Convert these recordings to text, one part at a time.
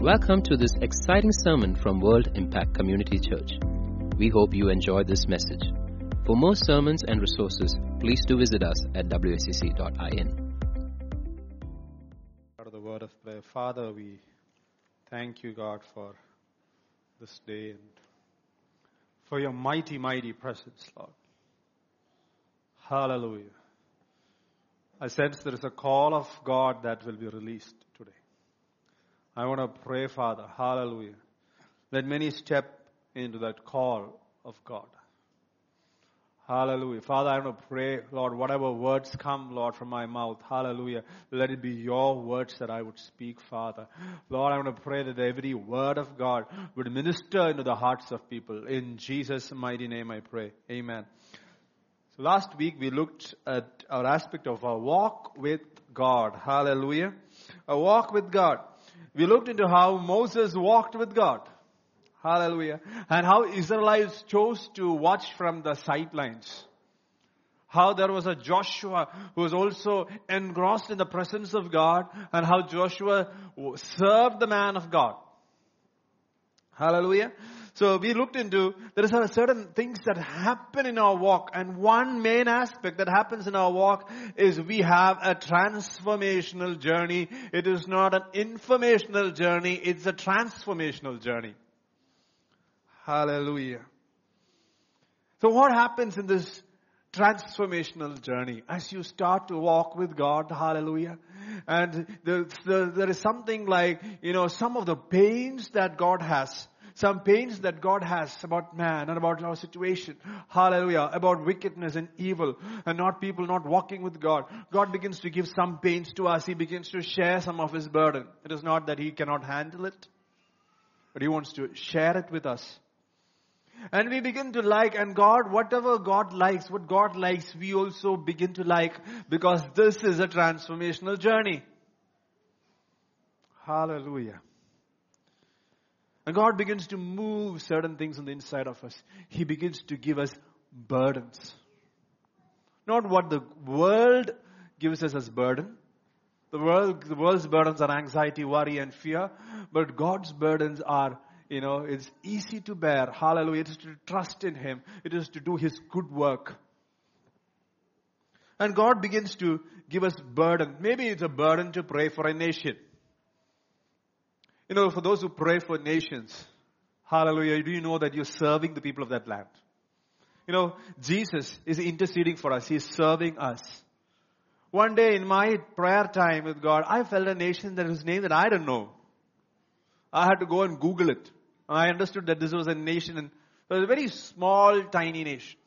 Welcome to this exciting sermon from World Impact Community Church. We hope you enjoy this message. For more sermons and resources, please do visit us at wscc.in. Out of the word of prayer, Father, we thank you, God, for this day and for your mighty, mighty presence, Lord. Hallelujah. I sense there is a call of God that will be released. I want to pray, Father, hallelujah. Let many step into that call of God. Hallelujah. Father, I want to pray, Lord, whatever words come, Lord, from my mouth, hallelujah, let it be your words that I would speak, Father. Lord, I want to pray that every word of God would minister into the hearts of people. In Jesus' mighty name I pray. Amen. So last week we looked at our aspect of our walk with God. Hallelujah. A walk with God. We looked into how Moses walked with God. Hallelujah. And how Israelites chose to watch from the sidelines. How there was a Joshua who was also engrossed in the presence of God and how Joshua served the man of God. Hallelujah. So we looked into, there are certain things that happen in our walk and one main aspect that happens in our walk is we have a transformational journey. It is not an informational journey, it's a transformational journey. Hallelujah. So what happens in this transformational journey as you start to walk with God, hallelujah. And there, there is something like, you know, some of the pains that God has, some pains that God has about man and about our situation. Hallelujah. About wickedness and evil and not people not walking with God. God begins to give some pains to us. He begins to share some of His burden. It is not that He cannot handle it, but He wants to share it with us. And we begin to like, and God, whatever God likes, what God likes, we also begin to like because this is a transformational journey. Hallelujah. And God begins to move certain things on the inside of us. He begins to give us burdens. Not what the world gives us as burden. The world, the world's burdens are anxiety, worry, and fear. But God's burdens are you know, it's easy to bear. Hallelujah. It is to trust in Him. It is to do His good work. And God begins to give us burden. Maybe it's a burden to pray for a nation. You know, for those who pray for nations, hallelujah, do you know that you're serving the people of that land? You know, Jesus is interceding for us. He's serving us. One day in my prayer time with God, I felt a nation that was named that I don't know. I had to go and Google it. And I understood that this was a nation and it was a very small, tiny nation.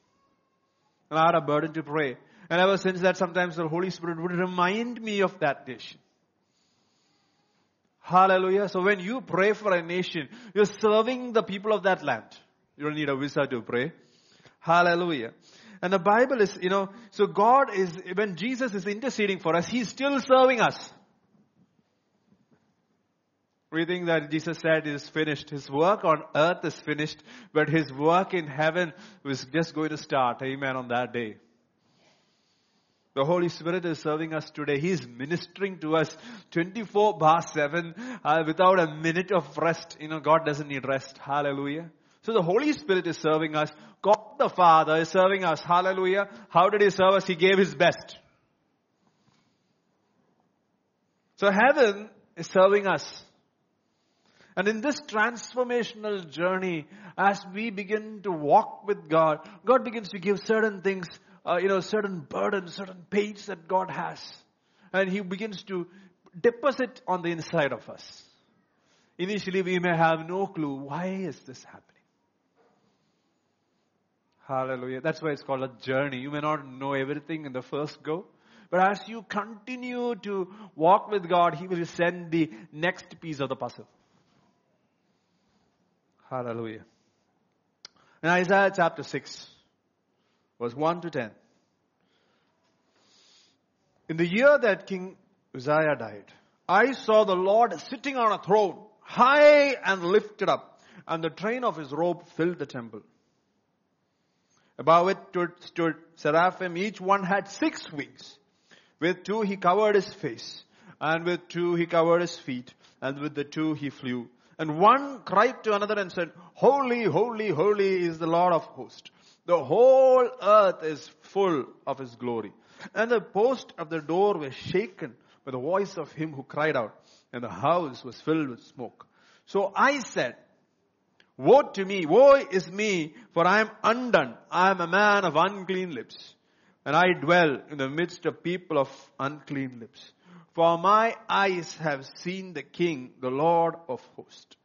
And I had a burden to pray. And ever since that, sometimes the Holy Spirit would remind me of that nation. Hallelujah. So when you pray for a nation, you're serving the people of that land. You don't need a visa to pray. Hallelujah. And the Bible is, you know, so God is, when Jesus is interceding for us, He's still serving us. We think that Jesus said is finished. His work on earth is finished, but his work in heaven was just going to start. Amen. On that day. The Holy Spirit is serving us today. He is ministering to us 24 bar 7 uh, without a minute of rest. You know, God doesn't need rest. Hallelujah. So the Holy Spirit is serving us. God the Father is serving us. Hallelujah. How did He serve us? He gave His best. So heaven is serving us. And in this transformational journey, as we begin to walk with God, God begins to give certain things, uh, you know, certain burdens, certain pains that God has. And He begins to deposit on the inside of us. Initially, we may have no clue why is this happening. Hallelujah. That's why it's called a journey. You may not know everything in the first go. But as you continue to walk with God, He will send the next piece of the puzzle. Hallelujah. In Isaiah chapter 6, verse 1 to 10. In the year that King Uzziah died, I saw the Lord sitting on a throne, high and lifted up, and the train of his robe filled the temple. Above it stood, seraphim, each one had six wings. With two he covered his face, and with two he covered his feet, and with the two he flew. And one cried to another and said, Holy, holy, holy is the Lord of hosts. The whole earth is full of his glory. And the post of the door was shaken by the voice of him who cried out, and the house was filled with smoke. So I said, Woe to me, woe is me, for I am undone. I am a man of unclean lips, and I dwell in the midst of people of unclean lips. For my eyes have seen the King, the Lord of hosts.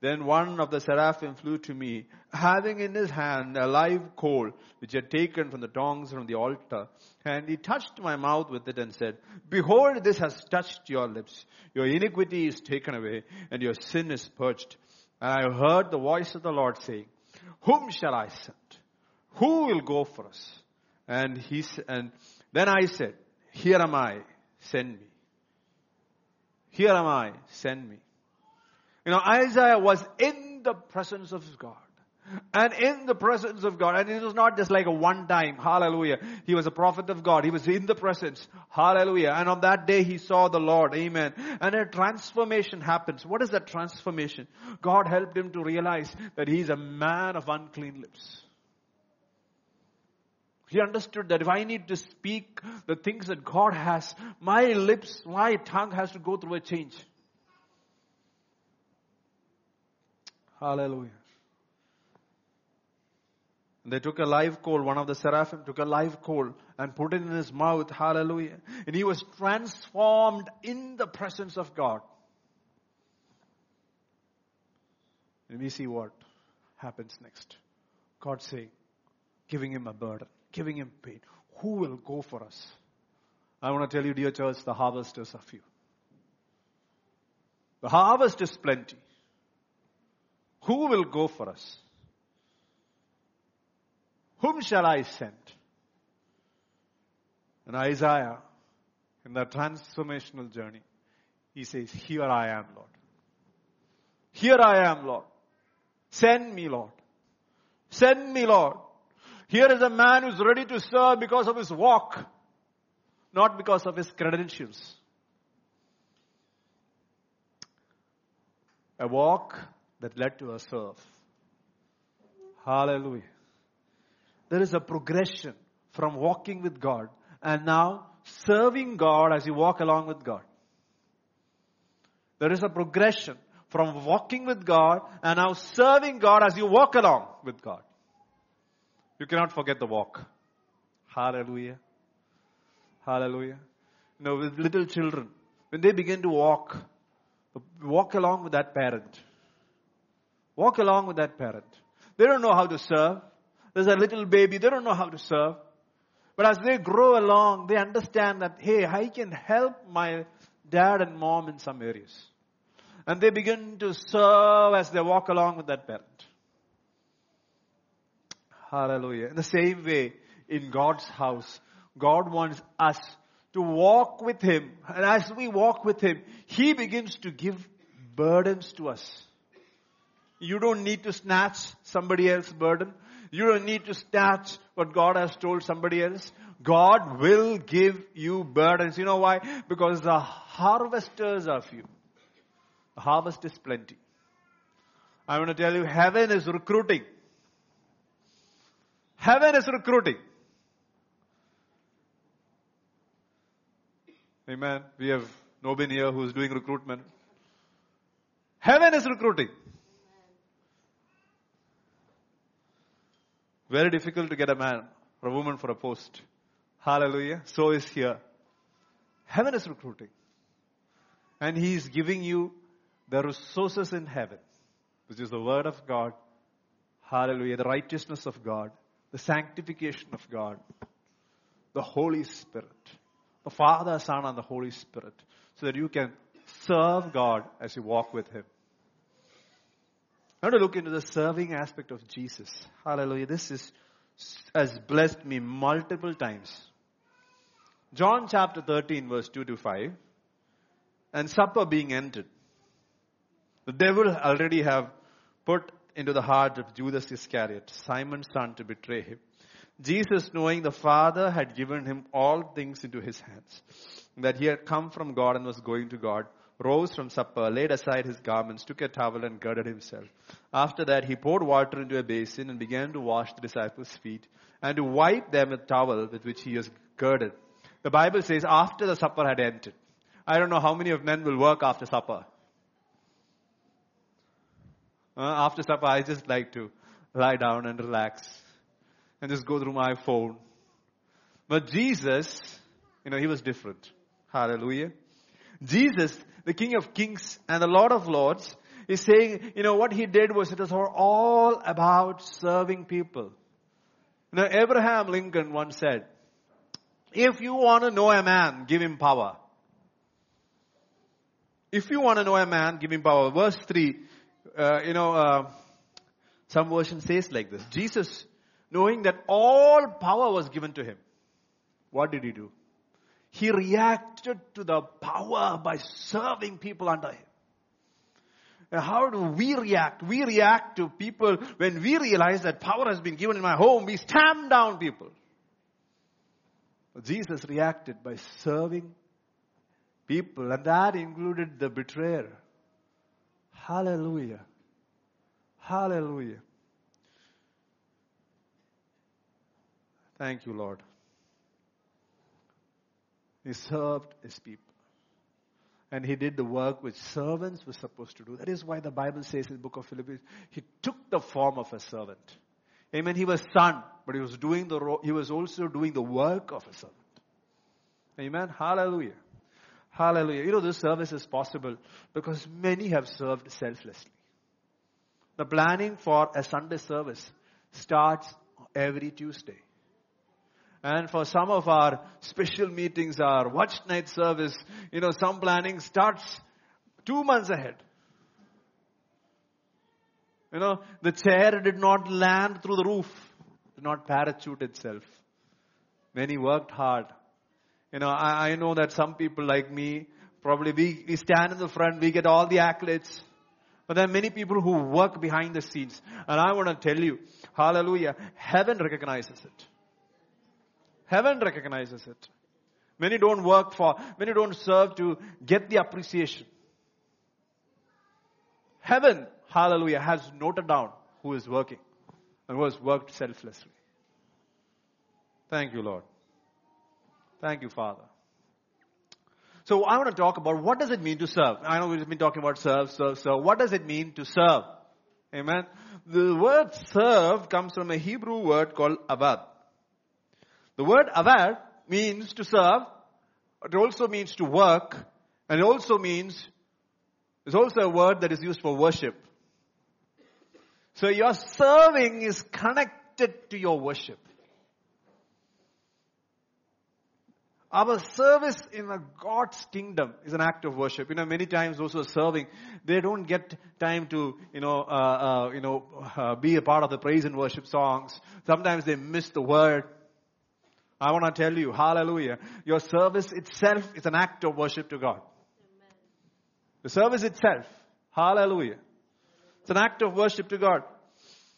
Then one of the seraphim flew to me, having in his hand a live coal, which he had taken from the tongs from the altar. And he touched my mouth with it and said, Behold, this has touched your lips. Your iniquity is taken away, and your sin is purged. And I heard the voice of the Lord saying, Whom shall I send? Who will go for us? And he and then I said, Here am I, send me. Here am I, send me. You know, Isaiah was in the presence of God. And in the presence of God, and it was not just like a one time, hallelujah. He was a prophet of God. He was in the presence, hallelujah. And on that day he saw the Lord, amen. And a transformation happens. What is that transformation? God helped him to realize that he's a man of unclean lips. He understood that if I need to speak the things that God has, my lips, my tongue has to go through a change. Hallelujah. They took a live coal, one of the seraphim took a live coal and put it in his mouth. Hallelujah. And he was transformed in the presence of God. And we see what happens next. God saying, giving him a burden, giving him pain. Who will go for us? I want to tell you, dear church, the harvest is a few. The harvest is plenty. Who will go for us? Whom shall I send? And Isaiah, in that transformational journey, he says, Here I am, Lord. Here I am, Lord. Send me, Lord. Send me, Lord. Here is a man who's ready to serve because of his walk, not because of his credentials. A walk that led to a serve. Hallelujah. There is a progression from walking with God and now serving God as you walk along with God. There is a progression from walking with God and now serving God as you walk along with God. You cannot forget the walk. Hallelujah. Hallelujah. You know, with little children, when they begin to walk, walk along with that parent. Walk along with that parent. They don't know how to serve. There's a little baby, they don't know how to serve. But as they grow along, they understand that, hey, I can help my dad and mom in some areas. And they begin to serve as they walk along with that parent. Hallelujah. In the same way, in God's house, God wants us to walk with Him. And as we walk with Him, He begins to give burdens to us. You don't need to snatch somebody else's burden. You don't need to snatch what God has told somebody else. God will give you burdens. You know why? Because the harvesters are few. The harvest is plenty. I want to tell you, heaven is recruiting. Heaven is recruiting. Amen. We have Nobin here who's doing recruitment. Heaven is recruiting. Very difficult to get a man or a woman for a post. Hallelujah. So is here. Heaven is recruiting. And He is giving you the resources in heaven, which is the Word of God. Hallelujah. The righteousness of God. The sanctification of God. The Holy Spirit. The Father, Son, and the Holy Spirit. So that you can serve God as you walk with Him. I want to look into the serving aspect of Jesus. Hallelujah. This is, has blessed me multiple times. John chapter 13 verse 2 to 5. And supper being ended. The devil already have put into the heart of Judas Iscariot, Simon's son, to betray him. Jesus, knowing the Father had given him all things into his hands, that he had come from God and was going to God, rose from supper, laid aside his garments, took a towel and girded himself. After that, he poured water into a basin and began to wash the disciples' feet and to wipe them with the towel with which he was girded. The Bible says after the supper had ended. I don't know how many of men will work after supper. Uh, after supper, I just like to lie down and relax and just go through my phone. But Jesus, you know, he was different. Hallelujah. Jesus, the King of Kings and the Lord of Lords, is saying, you know, what he did was it was all about serving people. Know, Abraham Lincoln once said, if you want to know a man, give him power. If you want to know a man, give him power. Verse 3, uh, you know, uh, some version says like this. Jesus, knowing that all power was given to him, what did he do? He reacted to the power by serving people under him. How do we react? We react to people when we realize that power has been given in my home, we stamp down people. Jesus reacted by serving people, and that included the betrayer. Hallelujah. Hallelujah. Thank you, Lord. He served his people. And he did the work which servants were supposed to do. That is why the Bible says in the book of Philippians, he took the form of a servant. Amen. He was son, but he was doing the, he was also doing the work of a servant. Amen. Hallelujah. Hallelujah. You know, this service is possible because many have served selflessly. The planning for a Sunday service starts every Tuesday. And for some of our special meetings, our watch night service, you know, some planning starts two months ahead. You know, the chair did not land through the roof, did not parachute itself. Many worked hard. You know, I, I know that some people like me, probably we, we stand in the front, we get all the accolades. But there are many people who work behind the scenes. And I want to tell you, hallelujah, heaven recognizes it. Heaven recognizes it. Many don't work for, many don't serve to get the appreciation. Heaven, hallelujah, has noted down who is working and who has worked selflessly. Thank you, Lord. Thank you, Father. So I want to talk about what does it mean to serve. I know we've been talking about serve, serve, serve. What does it mean to serve? Amen. The word serve comes from a Hebrew word called avad. The word avad means to serve. It also means to work. And it also means, it's also a word that is used for worship. So your serving is connected to your worship. Our service in God's kingdom is an act of worship. You know, many times those who are serving, they don't get time to, you know, uh, uh, you know, uh, be a part of the praise and worship songs. Sometimes they miss the word. I want to tell you, hallelujah, your service itself is an act of worship to God. Amen. The service itself, hallelujah. It's an act of worship to God.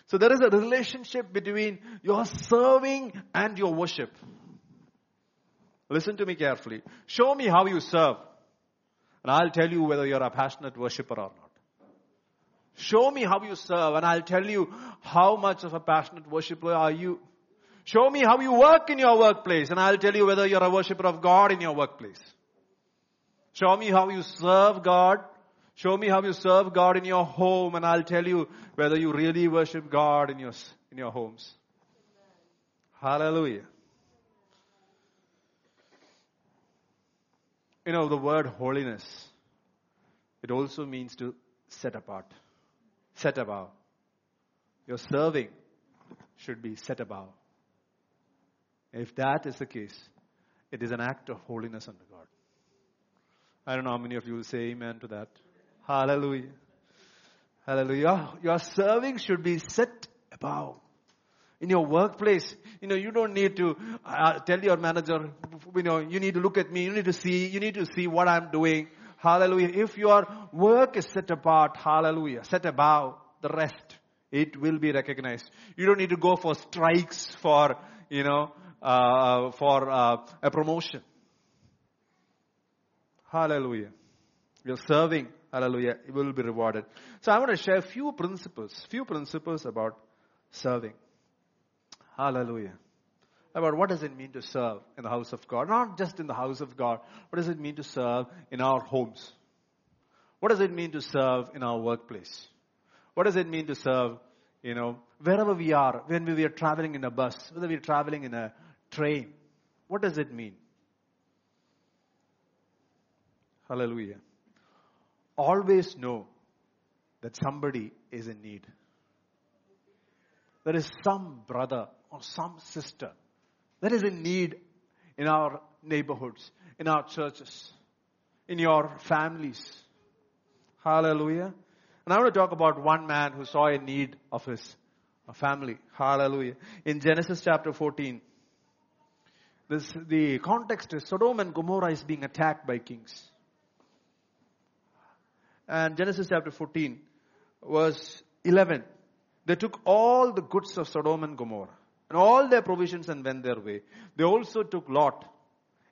So there is a relationship between your serving and your worship. Listen to me carefully. Show me how you serve. And I'll tell you whether you're a passionate worshiper or not. Show me how you serve and I'll tell you how much of a passionate worshiper are you. Show me how you work in your workplace and I'll tell you whether you're a worshiper of God in your workplace. Show me how you serve God. Show me how you serve God in your home and I'll tell you whether you really worship God in your, in your homes. Hallelujah. You know, the word holiness, it also means to set apart, set above. Your serving should be set above. If that is the case, it is an act of holiness unto God. I don't know how many of you will say amen to that. Hallelujah. Hallelujah. Your serving should be set above in your workplace. You know, you don't need to uh, tell your manager, you know, you need to look at me, you need to see, you need to see what I'm doing. Hallelujah. If your work is set apart, hallelujah, set above the rest, it will be recognized. You don't need to go for strikes for, you know, uh, for uh, a promotion. Hallelujah. you're serving, hallelujah, you will be rewarded. So I want to share a few principles, few principles about serving. Hallelujah. About what does it mean to serve in the house of God? Not just in the house of God. What does it mean to serve in our homes? What does it mean to serve in our workplace? What does it mean to serve, you know, wherever we are, when we are traveling in a bus, whether we are traveling in a train? What does it mean? Hallelujah. Always know that somebody is in need. There is some brother or some sister that is in need in our neighborhoods, in our churches, in your families. Hallelujah. And I want to talk about one man who saw a need of his family. Hallelujah. In Genesis chapter 14, this, the context is Sodom and Gomorrah is being attacked by kings. And Genesis chapter 14, verse 11. They took all the goods of Sodom and Gomorrah and all their provisions and went their way. They also took Lot,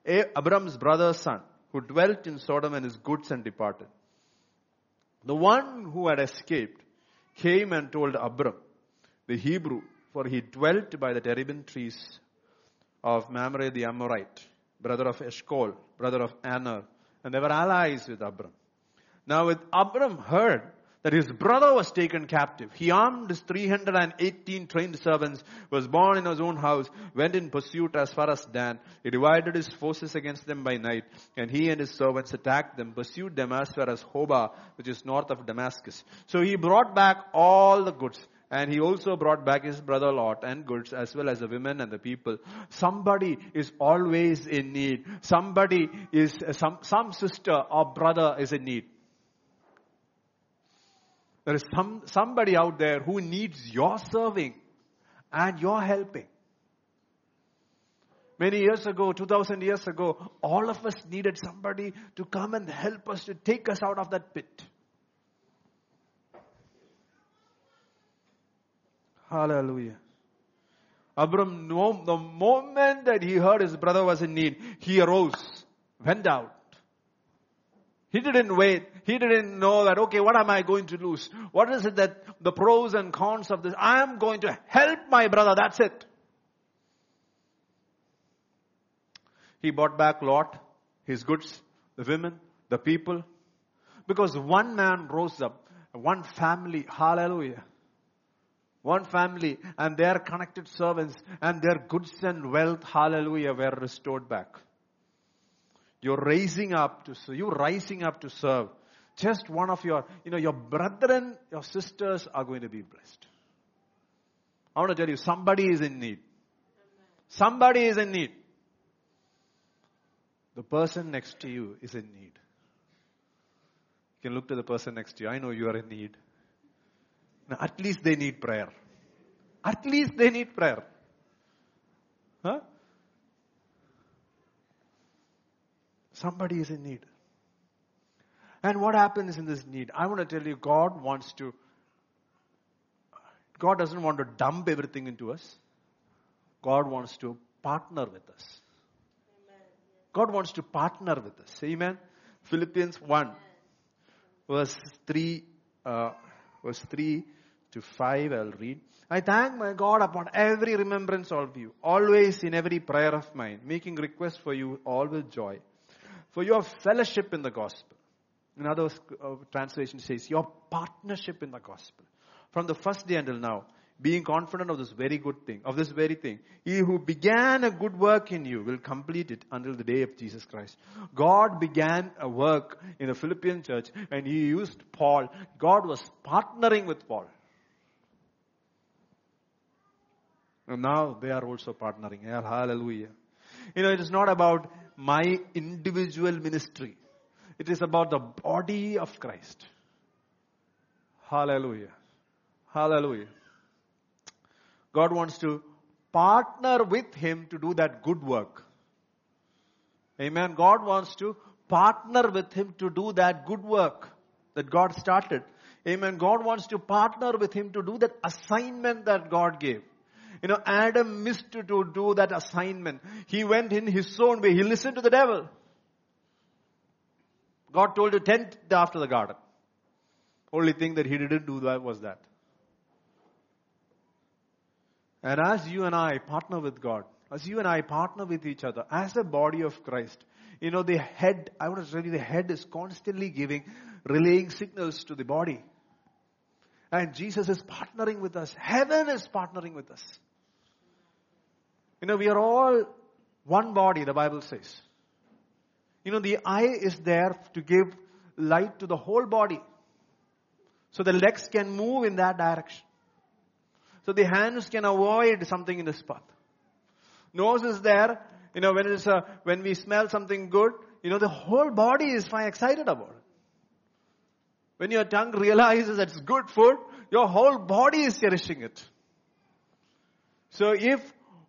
Abram's brother's son, who dwelt in Sodom and his goods and departed. The one who had escaped came and told Abram, the Hebrew, for he dwelt by the terebinth trees of Mamre the Amorite, brother of Eshcol, brother of Aner, and they were allies with Abram. Now when Abram heard that his brother was taken captive. He armed his 318 trained servants, was born in his own house, went in pursuit as far as Dan. He divided his forces against them by night, and he and his servants attacked them, pursued them as far as Hobah, which is north of Damascus. So he brought back all the goods. And he also brought back his brother Lot and goods as well as the women and the people. Somebody is always in need. Somebody is, some, some sister or brother is in need. There is some, somebody out there who needs your serving and your helping. Many years ago, 2000 years ago, all of us needed somebody to come and help us to take us out of that pit. Hallelujah. Abram, the moment that he heard his brother was in need, he arose, went out, he didn't wait. He didn't know that, okay, what am I going to lose? What is it that the pros and cons of this? I am going to help my brother. That's it. He bought back Lot, his goods, the women, the people. Because one man rose up, one family, hallelujah. One family and their connected servants and their goods and wealth, hallelujah, were restored back. You're raising up to serve. You're rising up to serve. Just one of your, you know, your brethren, your sisters are going to be blessed. I want to tell you, somebody is in need. Somebody is in need. The person next to you is in need. You can look to the person next to you. I know you are in need. Now, at least they need prayer. At least they need prayer. Huh? Somebody is in need. And what happens in this need? I want to tell you, God wants to, God doesn't want to dump everything into us. God wants to partner with us. God wants to partner with us. Amen. Philippians 1, verse 3, uh, verse 3 to 5, I'll read. I thank my God upon every remembrance of you, always in every prayer of mine, making request for you all with joy for your fellowship in the gospel. Another uh, translation says, your partnership in the gospel. From the first day until now, being confident of this very good thing, of this very thing. He who began a good work in you will complete it until the day of Jesus Christ. God began a work in the Philippian church and he used Paul. God was partnering with Paul. And now they are also partnering. Hallelujah. You know, it is not about my individual ministry. It is about the body of Christ. Hallelujah. Hallelujah. God wants to partner with Him to do that good work. Amen. God wants to partner with Him to do that good work that God started. Amen. God wants to partner with Him to do that assignment that God gave. You know, Adam missed to do that assignment. He went in his own way. He listened to the devil. God told to tend after the garden. Only thing that he didn't do that was that. And as you and I partner with God, as you and I partner with each other, as a body of Christ, you know, the head, I want to tell you, the head is constantly giving, relaying signals to the body. And Jesus is partnering with us. Heaven is partnering with us. You know, we are all one body, the Bible says. You know, the eye is there to give light to the whole body. So the legs can move in that direction. So the hands can avoid something in this path. Nose is there, you know, when it's a, uh, when we smell something good, you know, the whole body is fine, excited about it. When your tongue realizes it's good food, your whole body is cherishing it. So if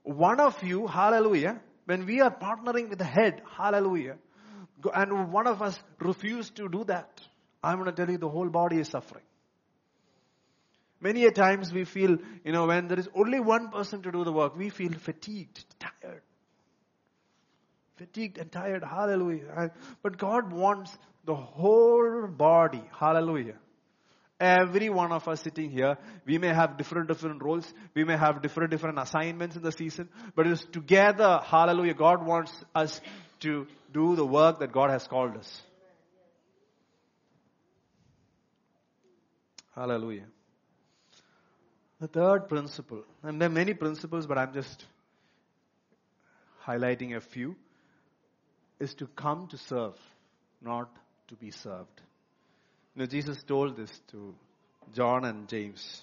one of you, hallelujah, when we are partnering with the head, hallelujah, and one of us refuse to do that, I'm going to tell you the whole body is suffering. Many a times we feel, you know, when there is only one person to do the work, we feel fatigued, tired. Fatigued and tired, hallelujah. But God wants the whole body, hallelujah. Every one of us sitting here, we may have different, different roles. We may have different, different assignments in the season. But it's together, hallelujah, God wants us to do the work that God has called us. Hallelujah. The third principle, and there are many principles, but I'm just highlighting a few, is to come to serve, not to be served. You know, Jesus told this to John and James.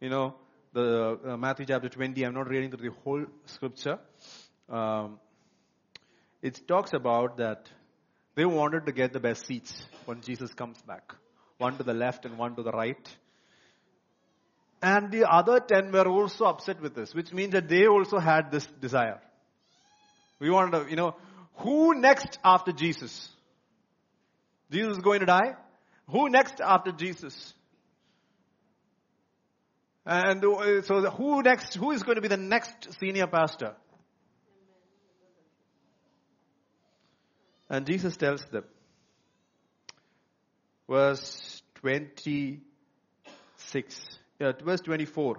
You know, the uh, Matthew chapter 20, I'm not reading through the whole scripture. Um, it talks about that they wanted to get the best seats when Jesus comes back. One to the left and one to the right. And the other ten were also upset with this, which means that they also had this desire. We wanted to, you know, who next after Jesus? Jesus is going to die? Who next after Jesus? And uh, so who next, who is going to be the next senior pastor? And Jesus tells them, verse 26, uh, verse 24.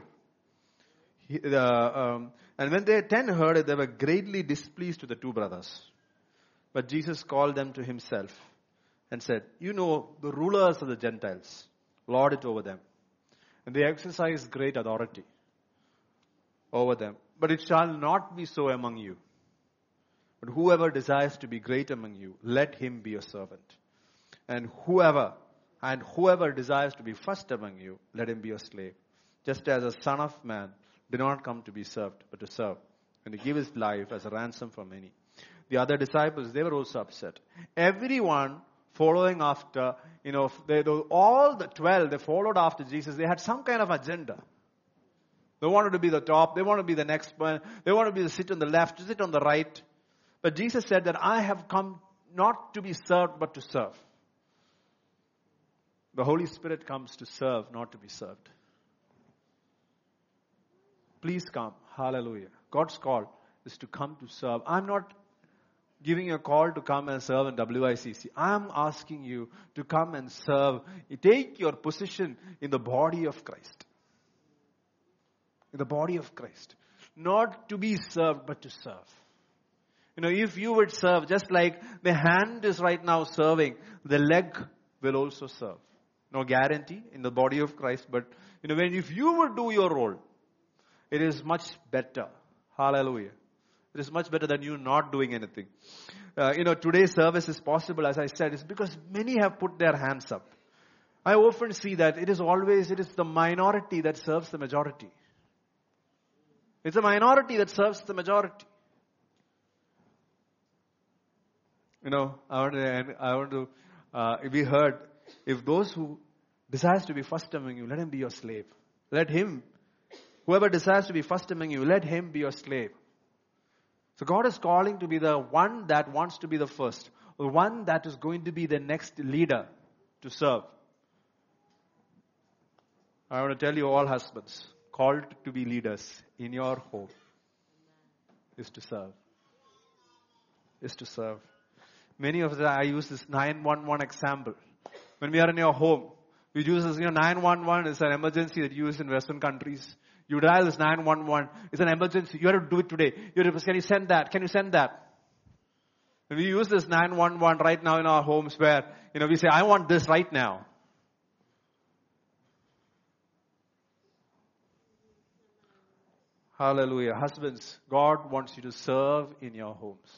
He, um, and when the ten heard it, they were greatly displeased with the two brothers. But Jesus called them to himself and said, You know, the rulers of the Gentiles lord it over them, and they exercise great authority over them. But it shall not be so among you. But whoever desires to be great among you, let him be a servant. And whoever and whoever desires to be first among you, let him be a slave. Just as a son of man did not come to be served, but to serve, and to give his life as a ransom for many. The other disciples, they were also upset. Everyone following after, you know, they, all the 12, they followed after Jesus. They had some kind of agenda. They wanted to be the top. They wanted to be the next one. They wanted to be the sit on the left, sit on the right. But Jesus said that I have come not to be served, but to serve. The Holy Spirit comes to serve, not to be served. Please come. Hallelujah. God's call is to come to serve. I'm not giving you a call to come and serve in WICC. I'm asking you to come and serve. Take your position in the body of Christ. In the body of Christ. Not to be served, but to serve. You know, if you would serve, just like the hand is right now serving, the leg will also serve no guarantee in the body of Christ, but you know, when if you would do your role, it is much better. Hallelujah. It is much better than you not doing anything. Uh, you know, today's service is possible, as I said, is because many have put their hands up. I often see that it is always, it is the minority that serves the majority. It's a minority that serves the majority. You know, I want to, I want to, uh, we heard if those who desires to be first among you, let him be your slave. Let him, whoever desires to be first among you, let him be your slave. So God is calling to be the one that wants to be the first, the one that is going to be the next leader to serve. I want to tell you all husbands, called to be leaders in your home is to serve. Is to serve. Many of us, I use this 911 example. When we are in your home, we use this, you know, 911 is an emergency that you use in Western countries. You dial this 911. It's an emergency. You have to do it today. You have to, can you send that? Can you send that? And we use this 911 right now in our homes where, you know, we say, I want this right now. Hallelujah. Husbands, God wants you to serve in your homes.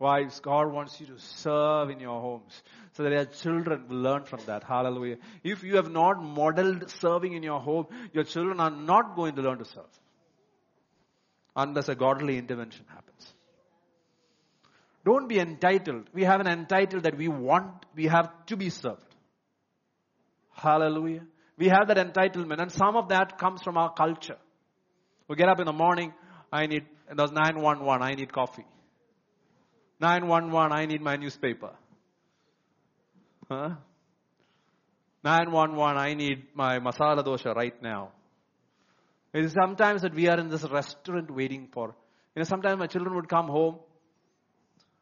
Wives, God wants you to serve in your homes so that your children will learn from that. Hallelujah. If you have not modeled serving in your home, your children are not going to learn to serve unless a godly intervention happens. Don't be entitled. We have an entitled that we want, we have to be served. Hallelujah. We have that entitlement and some of that comes from our culture. We get up in the morning, I need, and there's 911, I need coffee. 911, I need my newspaper. Huh? 911, I need my masala dosha right now. It is sometimes that we are in this restaurant waiting for, you know, sometimes my children would come home,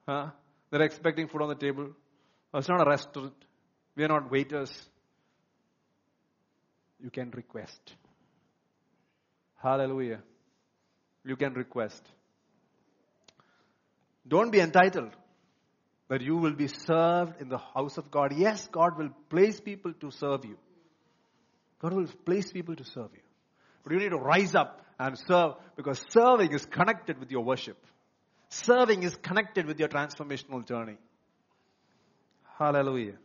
huh? They're expecting food on the table. Oh, it's not a restaurant. We are not waiters. You can request. Hallelujah. You can request. Don't be entitled that you will be served in the house of God. Yes, God will place people to serve you. God will place people to serve you. But you need to rise up and serve because serving is connected with your worship. Serving is connected with your transformational journey. Hallelujah.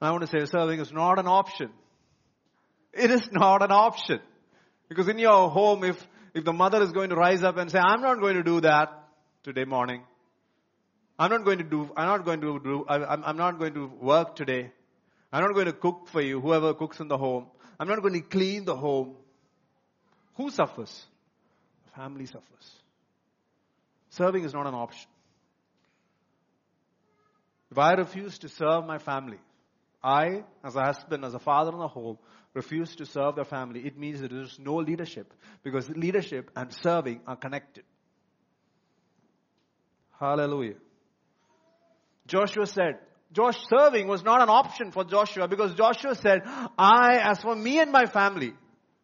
I want to say serving is not an option. It is not an option. Because in your home, if, if the mother is going to rise up and say, I'm not going to do that today morning. I'm not going to do, I'm not going to do, I'm, I'm not going to work today. I'm not going to cook for you, whoever cooks in the home. I'm not going to clean the home. Who suffers? The family suffers. Serving is not an option. If I refuse to serve my family, I, as a husband, as a father in the home, refuse to serve the family, it means that there is no leadership because leadership and serving are connected. Hallelujah. Joshua said, Josh serving was not an option for Joshua because Joshua said, I, as for me and my family,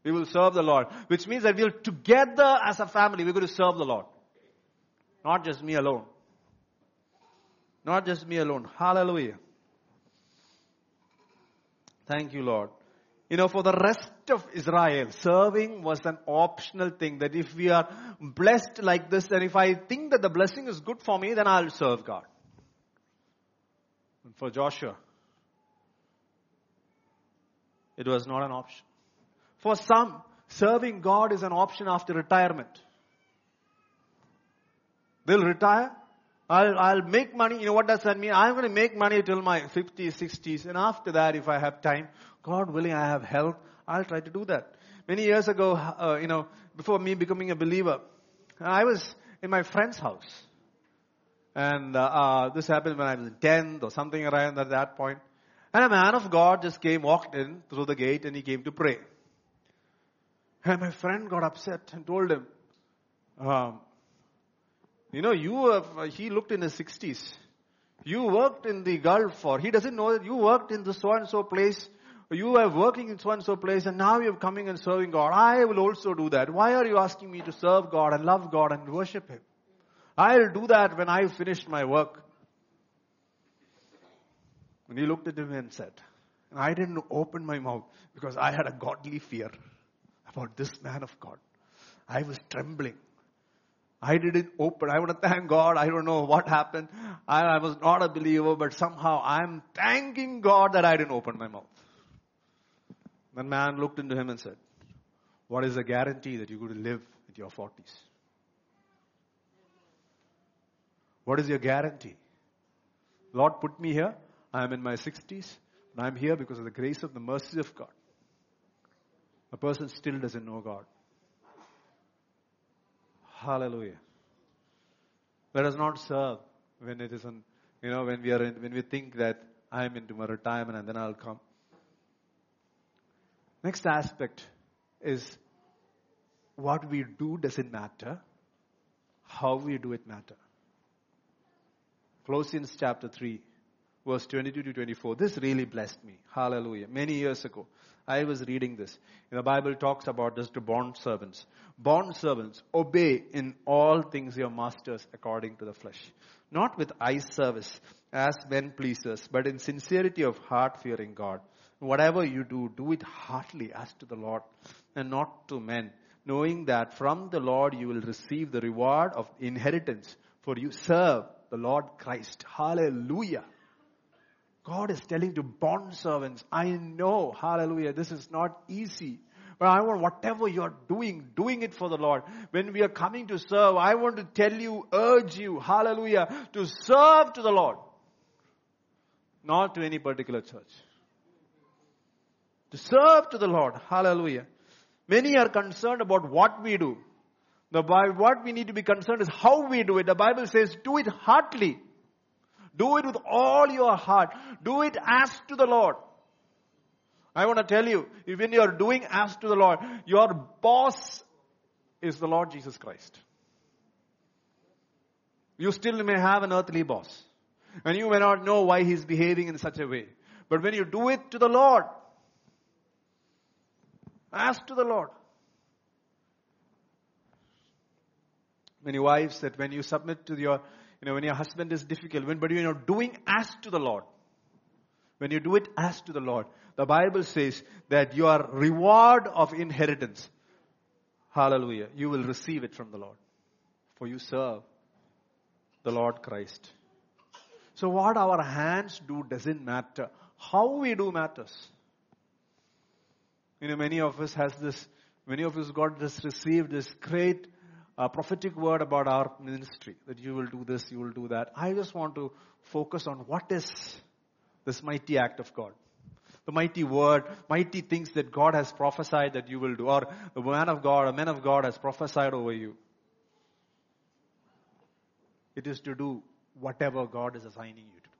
we will serve the Lord. Which means that we'll together as a family, we're going to serve the Lord. Not just me alone. Not just me alone. Hallelujah. Thank you, Lord. You know, for the rest of Israel, serving was an optional thing that if we are blessed like this and if I think that the blessing is good for me, then I'll serve God. And for Joshua, it was not an option. For some, serving God is an option after retirement. They'll retire. I'll, I'll make money. You know what does that mean? I'm going to make money till my 50s, 60s. And after that, if I have time, God willing, I have health, I'll try to do that. Many years ago, uh, you know, before me becoming a believer, I was in my friend's house. And uh, uh, this happened when I was in 10th or something around at that point. And a man of God just came, walked in through the gate and he came to pray. And my friend got upset and told him, um, you know, you have, he looked in his 60s. You worked in the Gulf or he doesn't know that you worked in the so and so place you are working in so and so place and now you're coming and serving God. I will also do that. Why are you asking me to serve God and love God and worship Him? I'll do that when I've finished my work. And he looked at him and said, and I didn't open my mouth because I had a godly fear about this man of God. I was trembling. I didn't open. I want to thank God. I don't know what happened. I, I was not a believer, but somehow I'm thanking God that I didn't open my mouth. The man looked into him and said, What is the guarantee that you're going to live at your 40s? What is your guarantee? Lord put me here. I am in my 60s. And I'm here because of the grace of the mercy of God. A person still doesn't know God. Hallelujah. Let us not serve when it isn't, you know, when we are in, when we think that I'm into my retirement and then I'll come. Next aspect is what we do doesn't matter. How we do it matter. Colossians chapter 3, verse 22 to 24. This really blessed me. Hallelujah. Many years ago, I was reading this. The Bible talks about this to bond servants. Bond servants, obey in all things your masters according to the flesh. Not with eye service as men pleasers, but in sincerity of heart fearing God. Whatever you do, do it heartily as to the Lord and not to men, knowing that from the Lord you will receive the reward of inheritance, for you serve the Lord Christ. Hallelujah. God is telling to bond servants, I know, hallelujah, this is not easy. But I want whatever you're doing, doing it for the Lord. When we are coming to serve, I want to tell you, urge you, hallelujah, to serve to the Lord. Not to any particular church. To serve to the Lord, hallelujah. Many are concerned about what we do. The Bible, what we need to be concerned is how we do it. The Bible says, do it heartily. Do it with all your heart. Do it as to the Lord. I want to tell you, when you are doing as to the Lord, your boss is the Lord Jesus Christ. You still may have an earthly boss. And you may not know why he's behaving in such a way. But when you do it to the Lord, as to the Lord. Many wives that when you submit to your, you know, when your husband is difficult, when, but you're doing as to the Lord. When you do it as to the Lord, the Bible says that your reward of inheritance, hallelujah, you will receive it from the Lord. For you serve the Lord Christ. So what our hands do doesn't matter. How we do matters. You know, many of us has this, many of us got this, received this great uh, prophetic word about our ministry, that you will do this, you will do that. I just want to focus on what is this mighty act of God. The mighty word, mighty things that God has prophesied that you will do, or the man of God, a man of God has prophesied over you. It is to do whatever God is assigning you to do.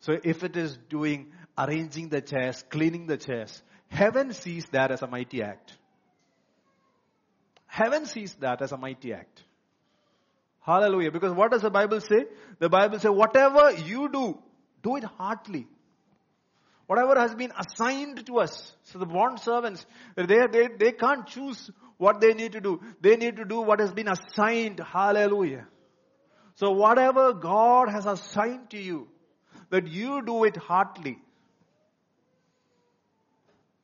So if it is doing, arranging the chairs, cleaning the chairs, heaven sees that as a mighty act. Heaven sees that as a mighty act. Hallelujah. Because what does the Bible say? The Bible says, whatever you do, do it heartily. Whatever has been assigned to us. So the bond servants, they, they, they can't choose what they need to do. They need to do what has been assigned. Hallelujah. So whatever God has assigned to you, that you do it heartily,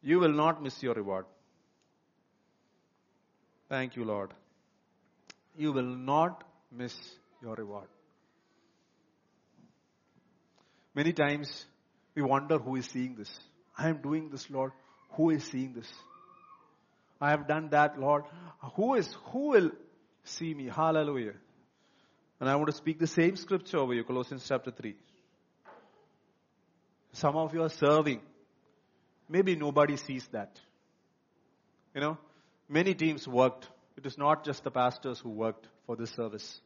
you will not miss your reward. Thank you, Lord. You will not miss your reward. Many times we wonder who is seeing this. I am doing this, Lord. Who is seeing this? I have done that, Lord. Who is, who will see me? Hallelujah. And I want to speak the same scripture over you, Colossians chapter 3. Some of you are serving. Maybe nobody sees that. You know, many teams worked. It is not just the pastors who worked for this service.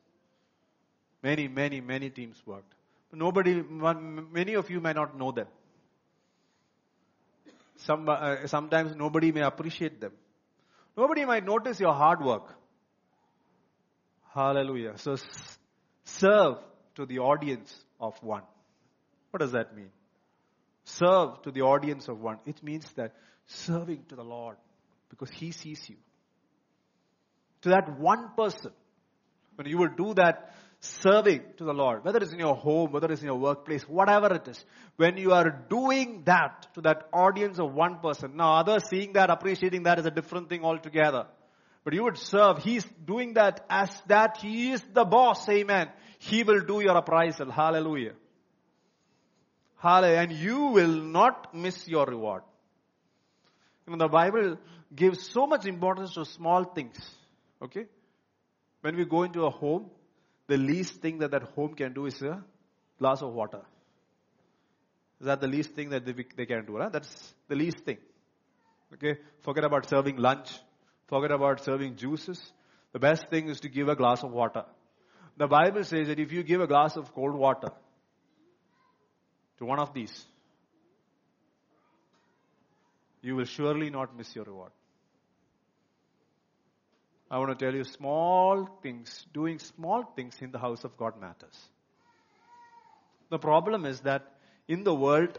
Many, many, many teams worked. But nobody, many of you may not know them. Some, uh, sometimes nobody may appreciate them. Nobody might notice your hard work. Hallelujah. So serve to the audience of one. What does that mean? Serve to the audience of one. It means that serving to the Lord because He sees you. To that one person. When you will do that serving to the Lord, whether it's in your home, whether it's in your workplace, whatever it is, when you are doing that to that audience of one person, now others seeing that, appreciating that is a different thing altogether. But you would serve, he's doing that as that he is the boss, amen. He will do your appraisal, hallelujah. Hallelujah. And you will not miss your reward. You know, the Bible gives so much importance to small things. Okay? When we go into a home, the least thing that that home can do is a glass of water. Is that the least thing that they, they can do? Right? That's the least thing. Okay? Forget about serving lunch. Forget about serving juices. The best thing is to give a glass of water. The Bible says that if you give a glass of cold water to one of these, you will surely not miss your reward. I want to tell you small things, doing small things in the house of God matters. The problem is that in the world,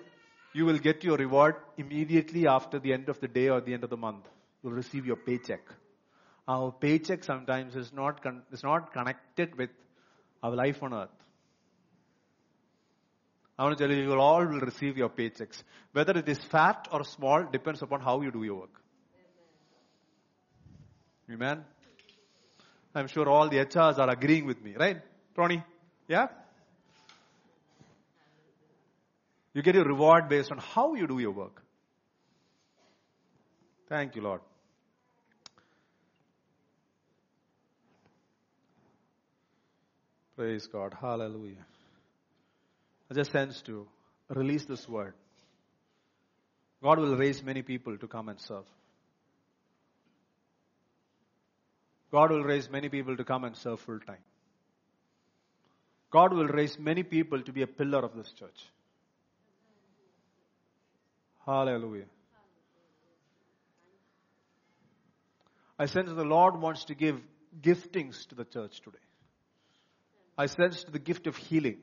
you will get your reward immediately after the end of the day or the end of the month. You'll receive your paycheck. Our paycheck sometimes is not, con- is not connected with our life on earth. I want to tell you, you all will receive your paychecks. Whether it is fat or small depends upon how you do your work. Amen. I'm sure all the HRs are agreeing with me, right? Tony? Yeah? You get your reward based on how you do your work. Thank you, Lord. Praise God. Hallelujah. I just sense to release this word. God will raise many people to come and serve. God will raise many people to come and serve full time. God will raise many people to be a pillar of this church. Hallelujah. I sense the Lord wants to give giftings to the church today. I sense the gift of healing.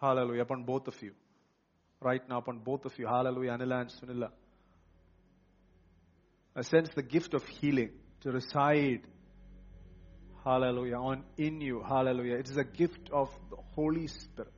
Hallelujah. Upon both of you. Right now, upon both of you. Hallelujah. Anila and Sunila. I sense the gift of healing to reside. Hallelujah. On in you. Hallelujah. It is a gift of the Holy Spirit.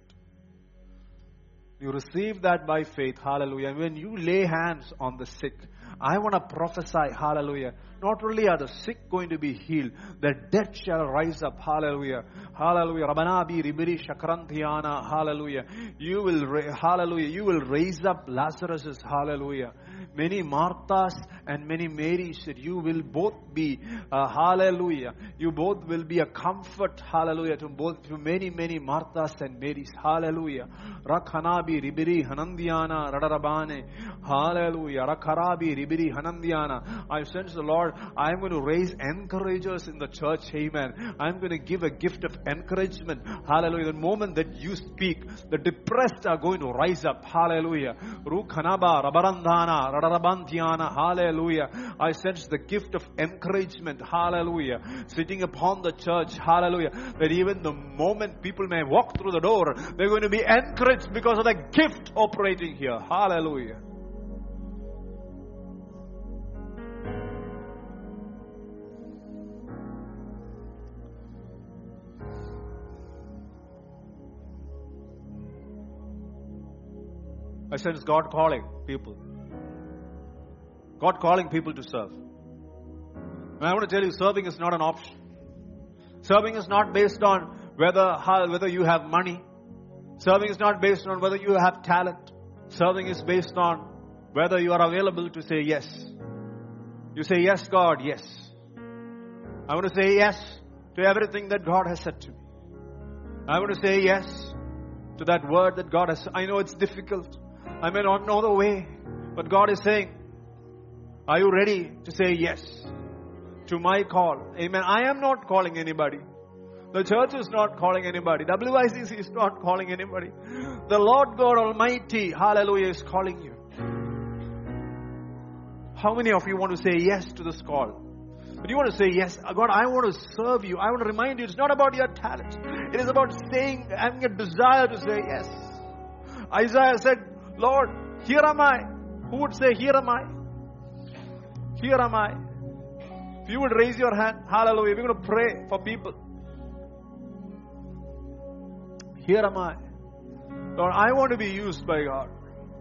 You receive that by faith. Hallelujah. And when you lay hands on the sick, I want to prophesy, hallelujah. Not only are the sick going to be healed, the dead shall rise up, hallelujah. Hallelujah. Rabanabi Ribiri Shakranthiana, hallelujah. You will, hallelujah. You will raise up Lazarus, hallelujah. Many Marthas and many Marys said, You will both be, uh, hallelujah. You both will be a comfort, hallelujah, to both, to many, many Marthas and Marys, hallelujah. Rakhanabi Ribiri Hanandiana Radarabane, hallelujah. Rakharabi Ribiri Hanandiana. I sense the Lord, I'm going to raise encouragers in the church, amen. I'm going to give a gift of encouragement, hallelujah. The moment that you speak, the depressed are going to rise up, hallelujah. Rukhanaba hallelujah. I sense the gift of encouragement, hallelujah. Sitting upon the church, hallelujah. That even the moment people may walk through the door, they're going to be encouraged because of the gift operating here, hallelujah. I sense God calling people. God calling people to serve. And I want to tell you, serving is not an option. Serving is not based on whether how, whether you have money. Serving is not based on whether you have talent. Serving is based on whether you are available to say yes. You say yes, God, yes. I want to say yes to everything that God has said to me. I want to say yes to that word that God has. I know it's difficult. I may not know the way, but God is saying, Are you ready to say yes to my call? Amen. I am not calling anybody. The church is not calling anybody. WICC is not calling anybody. The Lord God Almighty, hallelujah, is calling you. How many of you want to say yes to this call? But you want to say, Yes, uh, God, I want to serve you. I want to remind you, it's not about your talent. It is about saying, having a desire to say yes. Isaiah said, Lord, here am I. Who would say, Here am I? Here am I. If you would raise your hand, hallelujah, we're going to pray for people. Here am I. Lord, I want to be used by God.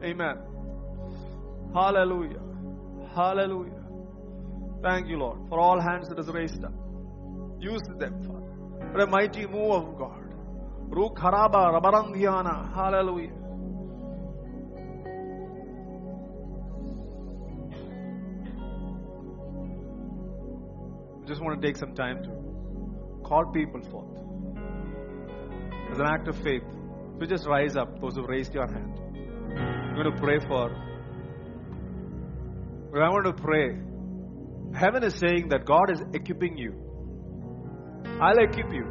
Amen. Hallelujah. Hallelujah. Thank you, Lord, for all hands that is raised up. Use them, Father. For a mighty move of God. Ruk haraba. Hallelujah. Just want to take some time to call people forth. As an act of faith, so just rise up, those who raised your hand. I'm going to pray for. But I want to pray. Heaven is saying that God is equipping you. I'll equip you.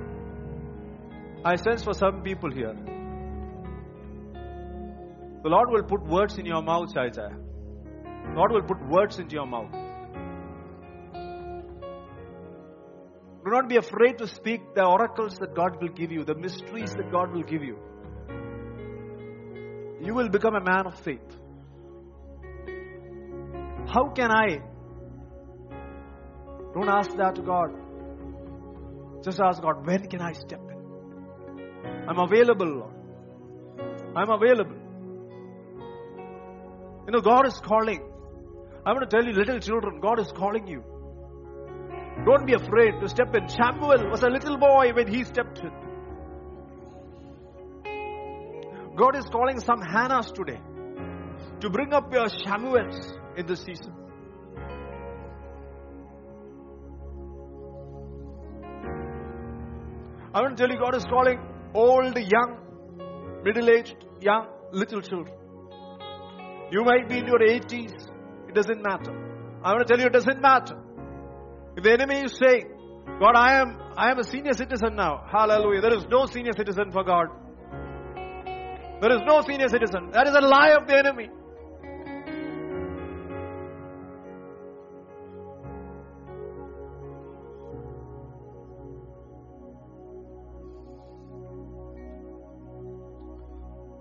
I sense for some people here. The Lord will put words in your mouth, Isaiah. The Lord will put words into your mouth. Do not be afraid to speak the oracles that God will give you, the mysteries that God will give you. You will become a man of faith. How can I? Don't ask that to God. Just ask God, when can I step in? I'm available, Lord. I'm available. You know, God is calling. I want to tell you, little children, God is calling you. Don't be afraid to step in. Samuel was a little boy when he stepped in. God is calling some Hannahs today to bring up your Samuels in this season. I want to tell you, God is calling old, young, middle aged, young, little children. You might be in your 80s, it doesn't matter. I want to tell you, it doesn't matter. If the enemy is saying, God, I am, I am a senior citizen now. Hallelujah. There is no senior citizen for God. There is no senior citizen. That is a lie of the enemy.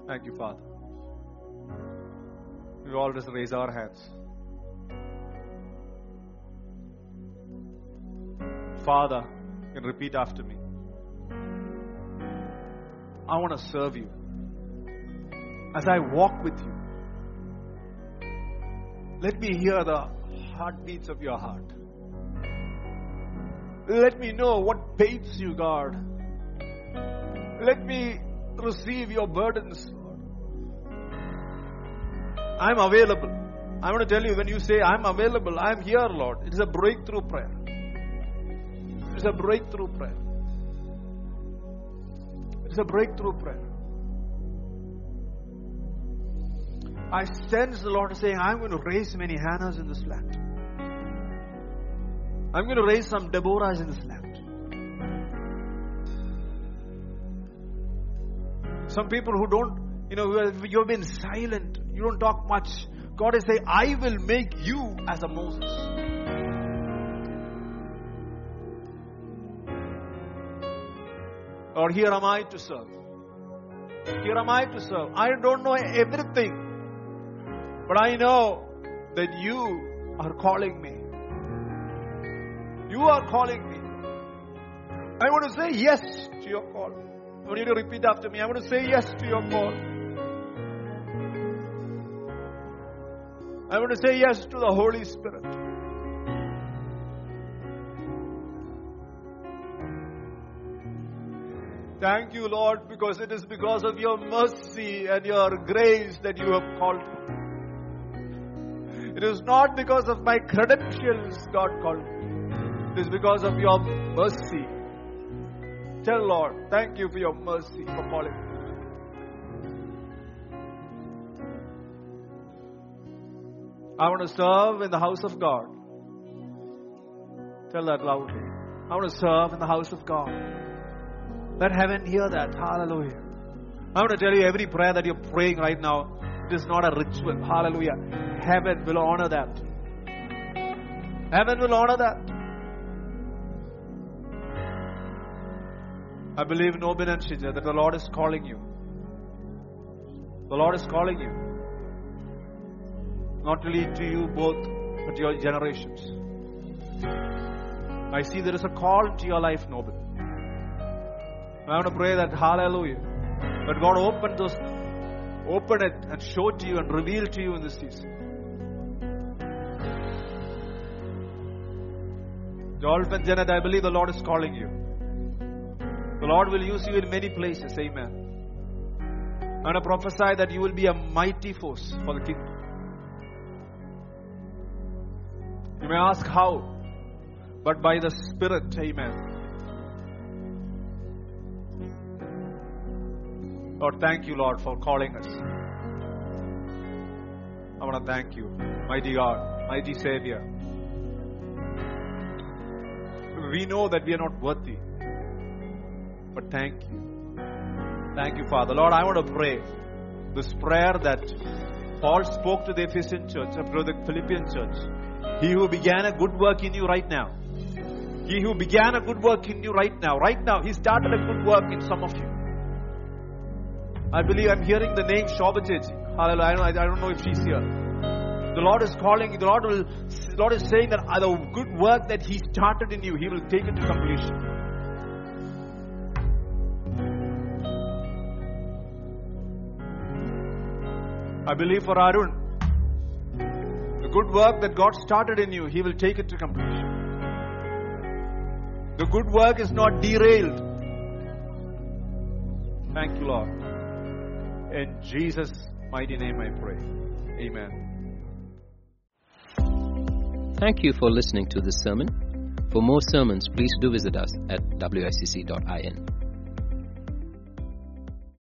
Thank you, Father. We all just raise our hands. Father, can repeat after me. I want to serve you. As I walk with you, let me hear the heartbeats of your heart. Let me know what pains you, God. Let me receive your burdens, Lord. I'm available. I want to tell you when you say, I'm available, I'm here, Lord. It is a breakthrough prayer. It is a breakthrough prayer. It is a breakthrough prayer. I sense the Lord saying, I'm going to raise many Hannahs in this land. I'm going to raise some Deborahs in this land. Some people who don't, you know, you've been silent, you don't talk much. God is saying, I will make you as a Moses. Or here am I to serve. Here am I to serve. I don't know everything, but I know that you are calling me. You are calling me. I want to say yes to your call. I want you to repeat after me. I want to say yes to your call. I want to say yes to the Holy Spirit. Thank you, Lord, because it is because of your mercy and your grace that you have called me. It is not because of my credentials God called me. It is because of your mercy. Tell Lord, thank you for your mercy for calling me. I want to serve in the house of God. Tell that loudly. I want to serve in the house of God. Let heaven hear that. Hallelujah. I want to tell you every prayer that you're praying right now, it is not a ritual. Hallelujah. Heaven will honor that. Heaven will honor that. I believe in Obin and Shija that the Lord is calling you. The Lord is calling you. Not only to you both, but your generations. I see there is a call to your life, Noble. I want to pray that hallelujah. But God open those open it and show to you and reveal to you in this season. Dolph and Janet, I believe the Lord is calling you. The Lord will use you in many places. Amen. I want to prophesy that you will be a mighty force for the kingdom. You may ask how, but by the Spirit. Amen. Lord, thank you, Lord, for calling us. I want to thank you, mighty God, mighty Savior. We know that we are not worthy, but thank you. Thank you, Father. Lord, I want to pray this prayer that Paul spoke to the Ephesian church, uh, to the Philippian church. He who began a good work in you right now, He who began a good work in you right now, right now, He started a good work in some of you. I believe I'm hearing the name Shobha Hallelujah. I don't, know if she's here. The Lord is calling, the Lord, will, the Lord is saying that uh, the good work that He started in you, He will take it to completion. I believe for Arun, the good work that God started in you, He will take it to completion. The good work is not derailed. Thank you, Lord. In Jesus' mighty name I pray. Amen. Thank you for listening to this sermon. For more sermons, please do visit us at wicc.in.